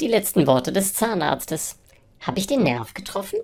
Die letzten Worte des Zahnarztes. Habe ich den Nerv getroffen?